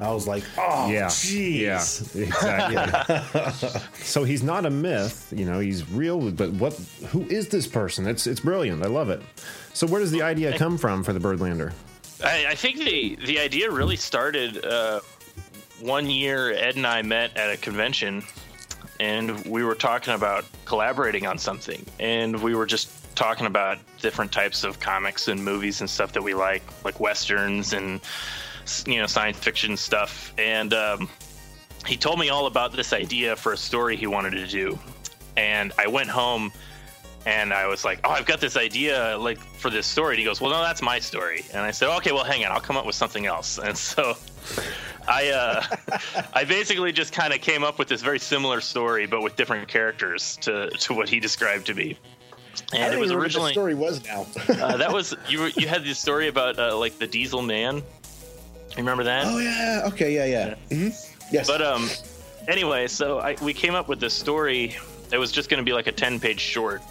I was like, oh, yeah, jeez. yeah, exactly. so he's not a myth, you know. He's real, but what? Who is this person? It's it's brilliant. I love it. So where does the idea come from for the Birdlander? I, I think the the idea really started uh, one year. Ed and I met at a convention, and we were talking about collaborating on something, and we were just talking about different types of comics and movies and stuff that we like, like westerns and you know science fiction stuff. And um, he told me all about this idea for a story he wanted to do, and I went home and I was like, "Oh, I've got this idea like for this story." And he goes, "Well, no, that's my story." And I said, "Okay, well, hang on, I'll come up with something else." And so I uh, I basically just kind of came up with this very similar story, but with different characters to to what he described to me. And it was even what the originally story was now. uh, that was you. Were, you had this story about uh, like the Diesel Man. You remember that? oh yeah. Okay. Yeah. Yeah. mm-hmm Yes. But um, anyway, so I, we came up with this story. It was just going to be like a ten-page short,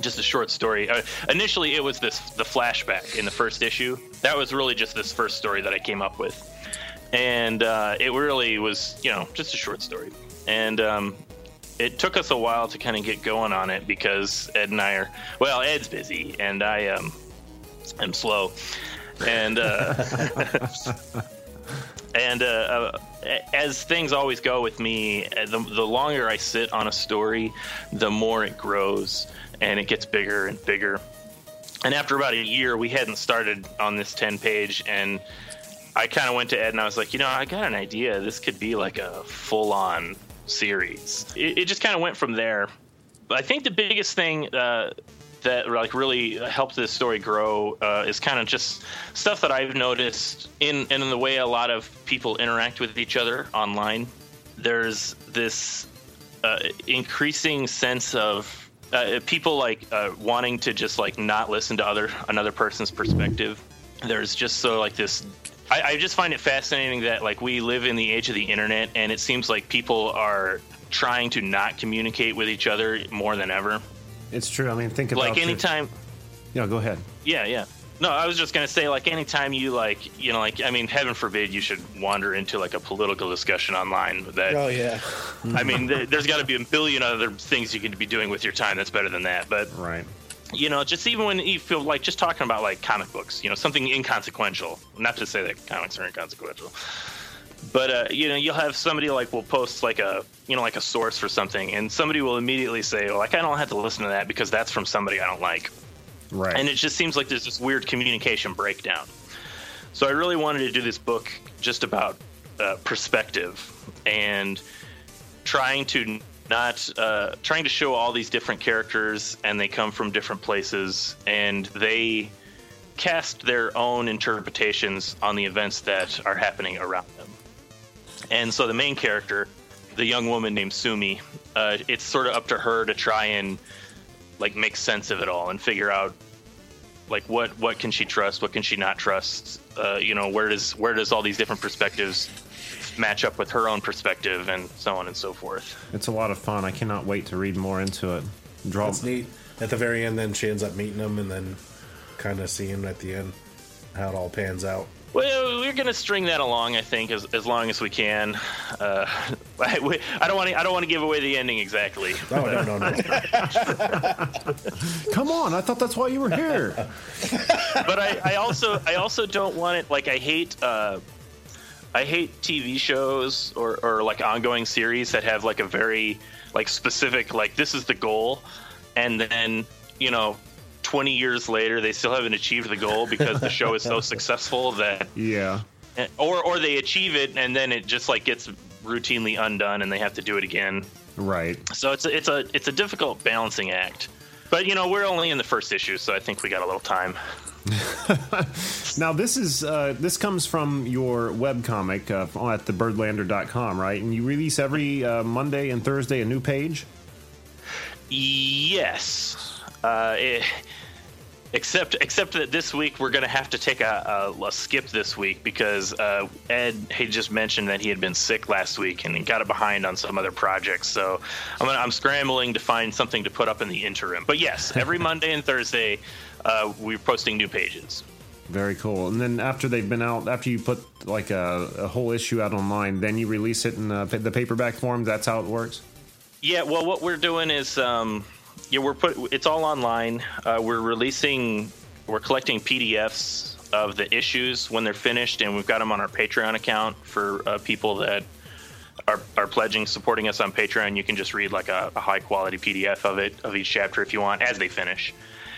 just a short story. Uh, initially, it was this the flashback in the first issue. That was really just this first story that I came up with, and uh, it really was, you know, just a short story. And um, it took us a while to kind of get going on it because Ed and I are well, Ed's busy, and I um, am slow, and. Uh, and uh, uh, as things always go with me, the, the longer I sit on a story, the more it grows and it gets bigger and bigger. And after about a year, we hadn't started on this 10 page, and I kind of went to Ed and I was like, you know, I got an idea. This could be like a full on series. It, it just kind of went from there. But I think the biggest thing uh, that like really helped this story grow uh, is kind of just stuff that I've noticed in in the way a lot of people interact with each other online. There's this uh, increasing sense of uh, people like uh, wanting to just like not listen to other another person's perspective. There's just so like this. I, I just find it fascinating that like we live in the age of the internet, and it seems like people are trying to not communicate with each other more than ever. It's true. I mean, think about it. Like your- anytime, Yeah, go ahead. yeah, yeah. No, I was just gonna say, like, anytime you like, you know, like, I mean, heaven forbid you should wander into like a political discussion online. That, oh yeah. I mean, th- there's got to be a billion other things you can be doing with your time that's better than that. But Right. you know, just even when you feel like just talking about like comic books, you know, something inconsequential. Not to say that comics are inconsequential, but uh, you know, you'll have somebody like will post like a you know like a source for something, and somebody will immediately say, "Well, like I don't have to listen to that because that's from somebody I don't like." Right. and it just seems like there's this weird communication breakdown. So I really wanted to do this book just about uh, perspective and trying to not uh, trying to show all these different characters and they come from different places and they cast their own interpretations on the events that are happening around them. And so the main character, the young woman named Sumi, uh, it's sort of up to her to try and like make sense of it all and figure out like what what can she trust, what can she not trust. Uh, you know, where does where does all these different perspectives match up with her own perspective, and so on and so forth. It's a lot of fun. I cannot wait to read more into it. Draw. That's neat. At the very end, then she ends up meeting him, and then kind of seeing at the end how it all pans out. Well, we're gonna string that along, I think, as, as long as we can. Uh, I, we- I don't want to. I don't want to give away the ending exactly. Oh no, no, no! Come on! I thought that's why you were here. but I, I also I also don't want it like I hate uh, I hate TV shows or, or like ongoing series that have like a very like specific like this is the goal and then you know 20 years later they still haven't achieved the goal because the show is so successful that yeah. or or they achieve it and then it just like gets routinely undone and they have to do it again Right. so it's a, it's a it's a difficult balancing act but you know we're only in the first issue so I think we got a little time Now this is uh, this comes from your webcomic uh, at thebirdlander.com, right? And you release every uh, Monday and Thursday a new page. Yes. Uh, eh, except except that this week we're going to have to take a, a, a skip this week because uh, Ed had just mentioned that he had been sick last week and got it behind on some other projects. So I'm gonna, I'm scrambling to find something to put up in the interim. But yes, every Monday and Thursday uh, we're posting new pages. Very cool. And then after they've been out, after you put like a, a whole issue out online, then you release it in uh, the paperback form. That's how it works. Yeah, well, what we're doing is, um, yeah, we're put. It's all online. Uh, we're releasing, we're collecting PDFs of the issues when they're finished, and we've got them on our Patreon account for uh, people that are, are pledging, supporting us on Patreon. You can just read like a, a high quality PDF of it of each chapter if you want as they finish.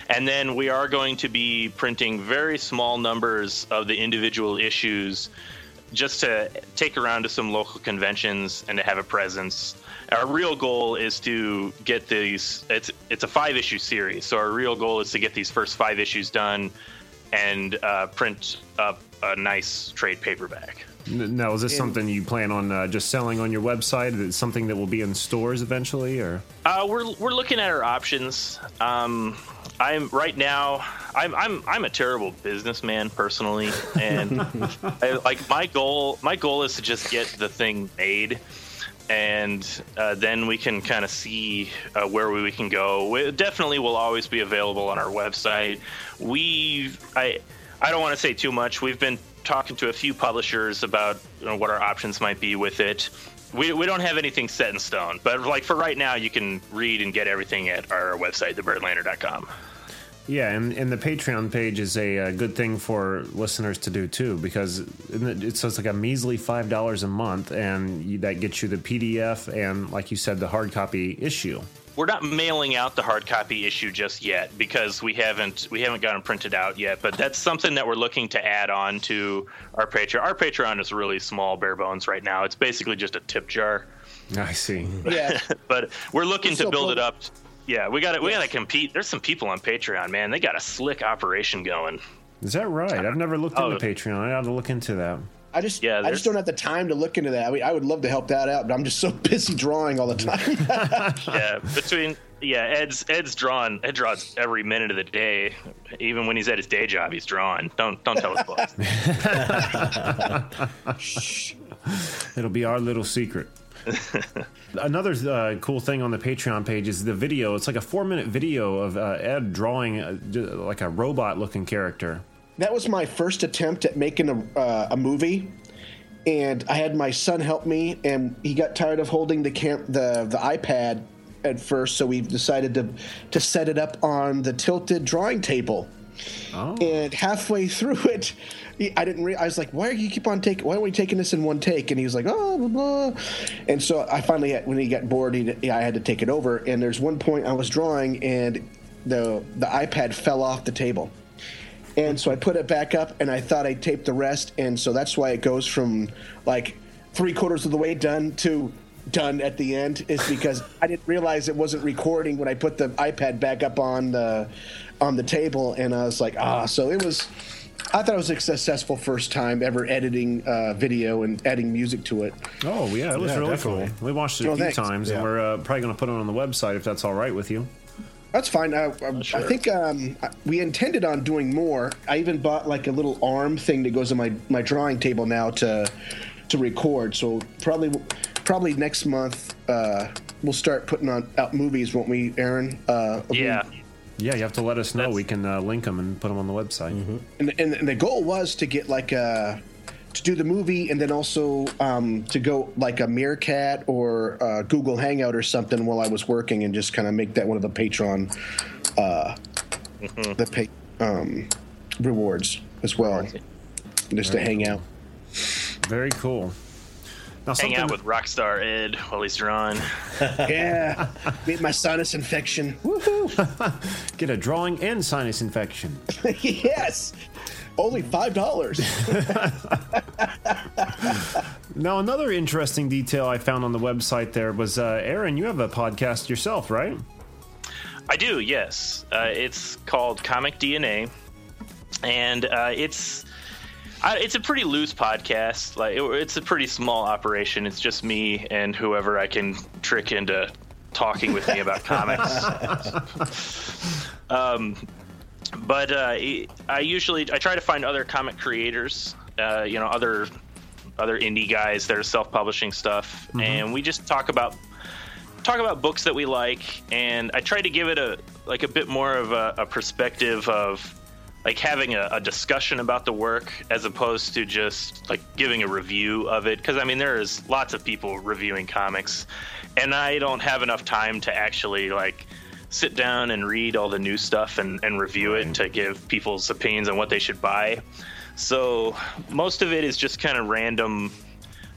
And then we are going to be printing very small numbers of the individual issues just to take around to some local conventions and to have a presence. Our real goal is to get these. It's it's a five issue series, so our real goal is to get these first five issues done and uh, print up a nice trade paperback. Now, is this something you plan on uh, just selling on your website? Is it something that will be in stores eventually, or? Uh, we're we're looking at our options. Um, I'm right now. I'm I'm I'm a terrible businessman personally, and I, like my goal my goal is to just get the thing made, and uh, then we can kind of see uh, where we can go. We definitely will always be available on our website. We I I don't want to say too much. We've been talking to a few publishers about you know, what our options might be with it. We, we don't have anything set in stone, but like for right now, you can read and get everything at our website, thebirdlander.com. Yeah, and, and the Patreon page is a, uh good thing for listeners to do too, because it's so it's like a measly five dollars a month, and you, that gets you the PDF and, like you said, the hard copy issue. We're not mailing out the hard copy issue just yet because we haven't we haven't got them printed out yet. But that's something that we're looking to add on to our Patreon. Our Patreon is really small, bare bones right now. It's basically just a tip jar. I see. Yeah. but we're looking We're to still build it up. Yeah, we got to we got to compete. There's some people on Patreon, man. They got a slick operation going. Is that right? I've never looked Oh. into Patreon. I have to look into that. I just, Yeah, I just don't have the time to look into that. I mean, I would love to help that out, but I'm just so busy drawing all the time. yeah, between yeah, Ed's Ed's drawn. Ed draws every minute of the day. Even when he's at his day job, he's drawing. Don't don't tell his boss. It'll be our little secret. Another uh, cool thing on the Patreon page is the video. It's like a four minute video of uh, Ed drawing uh, j- like a robot looking character. that was my first attempt at making a, uh, a movie and i had my son help me and he got tired of holding the cam- the the ipad at first so we decided to to set it up on the tilted drawing table Oh. and halfway through it he- i didn't re- i was like why are you keep on taking why are we taking this in one take and he was like oh blah, blah. and so i finally had, when he got bored he, i had to take it over and there's one point i was drawing and the the ipad fell off the table and so I put it back up, and I thought I taped the rest, and so that's why it goes from like three quarters of the way done to done at the end is because I didn't realize it wasn't recording when I put the iPad back up on the on the table, and I was like, ah, so it was. I thought it was a successful first time ever editing uh, video and adding music to it. Oh yeah, it was Yeah, really definitely. cool. We watched it a Oh, few thanks. times, and we're uh, probably going to put it on the website if that's all right with you. That's fine. I, I, I think um, we intended on doing more. I even bought like a little arm thing that goes on my, my drawing table now to to record. So probably probably next month uh, we'll start putting on out movies, won't we, Aaron? Uh, Yeah, Yeah, you have to let us know. That's- We can uh, link them and put them on the website. And, and, and the goal was to get like a to do the movie and then also um, to go like a Meerkat or uh, Google Hangout or something while I was working and just kind of make that one of the Patreon uh, the pay, um, rewards as well, just to hang out. Very cool. Now, hang out with Rockstar Ed while he's drawing. Yeah, get my sinus infection. Woohoo! get a drawing and sinus infection. yes, only five dollars. Now, another interesting detail I found on the website there was, uh, Aaron, you have a podcast yourself, right? I do, yes. Uh, it's called Comic DNA, and uh, it's I, it's a pretty loose podcast. Like it, it's a pretty small operation. It's just me and whoever I can trick into talking with me about comics. um, but uh, I usually I try to find other comic creators. Uh, you know, other other indie guys that are self-publishing stuff, and we just talk about talk about books that we like and i try to give it a like a bit more of a, a perspective of like having a, a discussion about the work as opposed to just like giving a review of it. Because i mean there's lots of people reviewing comics and i don't have enough time to actually like sit down and read all the new stuff and, and review it to give people's opinions on what they should buy. So most of it is just kind of random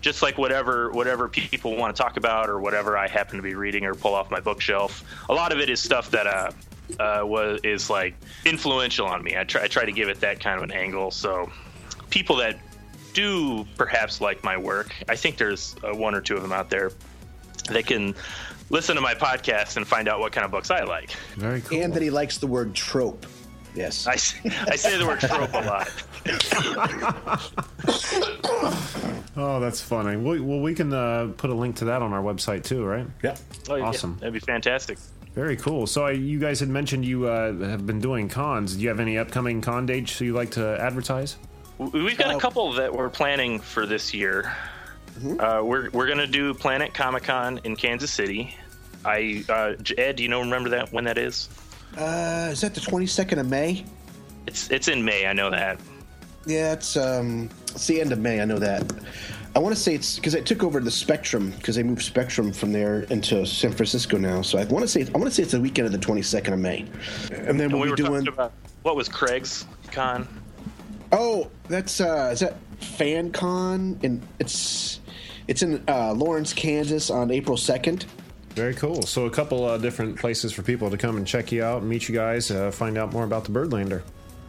just like whatever whatever people want to talk about or whatever I happen to be reading or pull off my bookshelf. A lot of it is stuff that uh, uh was is like influential on me. I try I try to give it that kind of an angle. So people that do perhaps like my work, I think there's uh, one or two of them out there that can listen to my podcast and find out what kind of books I like. Very cool. And that he likes the word trope. Yes. I, I say the word trope a lot. Oh, that's funny. Well, well we can uh, put a link to that on our website too, right? Yep. Oh, yeah, Awesome. that'd be fantastic. Very cool. So, I, you guys had mentioned you uh, have been doing cons. Do you have any upcoming con dates you'd like to advertise? We've got a couple that we're planning for this year. Uh, we're we're gonna do Planet Comic Con in Kansas City. I uh, Ed, do you know remember that when that is? Uh, is that the 22nd of May? It's it's in May. I know that. Yeah, it's um, it's the end of May. I know that. I want to say it's because I took over the Spectrum because they moved Spectrum from there into San Francisco now. So I want to say I want to say it's the weekend of the 22nd of May, and then And we'll we be were doing. about what was Craig's con? Oh, that's uh, is that FanCon? And it's it's in uh, Lawrence, Kansas, on April 2nd. Very cool. So, a couple uh, different places for people to come and check you out, meet you guys, uh, find out more about the Birdlander.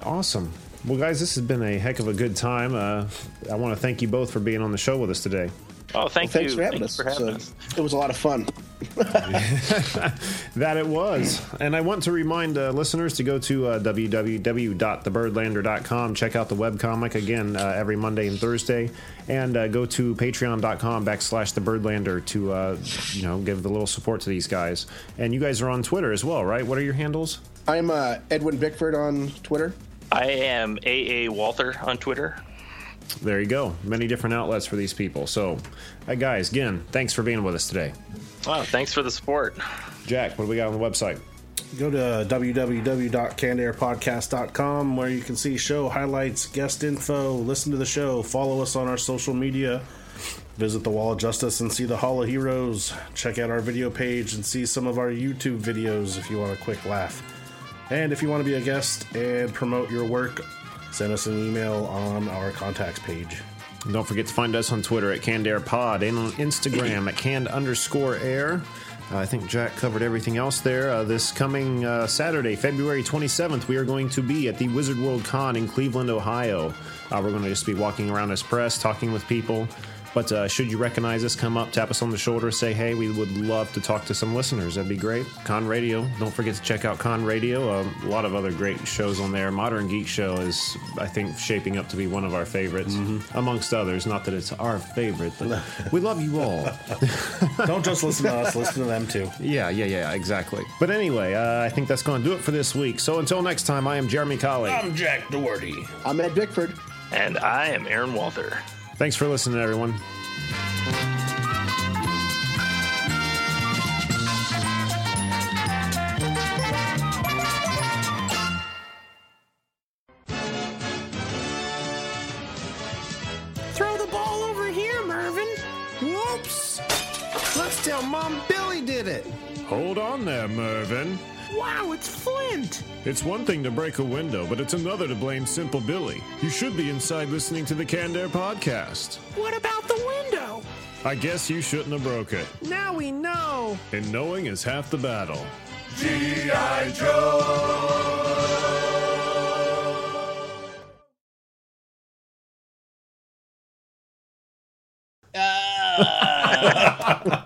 Awesome. Well, guys, this has been a heck of a good time. Uh, I want to thank you both for being on the show with us today. Oh, thank Thanks you. for having Thank us. for having So, us. It was a lot of fun. That it was. And I want to remind uh, listeners to go to uh, www.thebirdlander.com. Check out the webcomic again uh, every Monday and Thursday. And uh, go to patreon.com backslash the Birdlander to, uh, you know, give the little support to these guys. And you guys are on Twitter as well, right? What are your handles? I'm uh, Edwin Bickford on Twitter. I am AA Walther on Twitter. There you go. Many different outlets for these people. So, uh, guys, again, thanks for being with us today. Wow, thanks for the support. Jack, what do we got on the website? Go to www.cannedairpodcast.com where you can see show highlights, guest info, listen to the show, follow us on our social media, visit the Wall of Justice and see the Hall of Heroes, check out our video page and see some of our YouTube videos if you want a quick laugh. And if you want to be a guest and promote your work, send us an email on our contacts page. And Don't forget to find us on Twitter at CannedAirPod and on Instagram at canned underscore air. Uh, I think Jack covered everything else there. Uh, this coming uh, Saturday, February 27th, we are going to be at the Wizard World Con in Cleveland, Ohio. Uh, we're going to just be walking around as press, talking with people. But uh, should you recognize us, come up, tap us on the shoulder, say, hey, we would love to talk to some listeners. That'd be great. Con Radio. Don't forget to check out Con Radio. Uh, a lot of other great shows on there. Modern Geek Show is, I think, shaping up to be one of our favorites, amongst others. Not that it's our favorite, but we love you all. Don't just listen to us, listen to them too. Yeah, yeah, yeah, exactly. But anyway, uh, I think that's going to do it for this week. So until next time, I am Jeremy Colley. I'm Jack Doherty. I'm Ed Bickford. And I am Aaron Walther. Thanks for listening, everyone. Throw the ball over here, Mervin. Whoops. Let's tell Mom Billy did it. Hold on there, Mervin. Wow, it's Flint. It's one thing to break a window, but it's another to blame Simple Billy. You should be inside listening to the Canned Air podcast. What about the window? I guess you shouldn't have broke it. Now we know. And knowing is half the battle. G.I. Joe!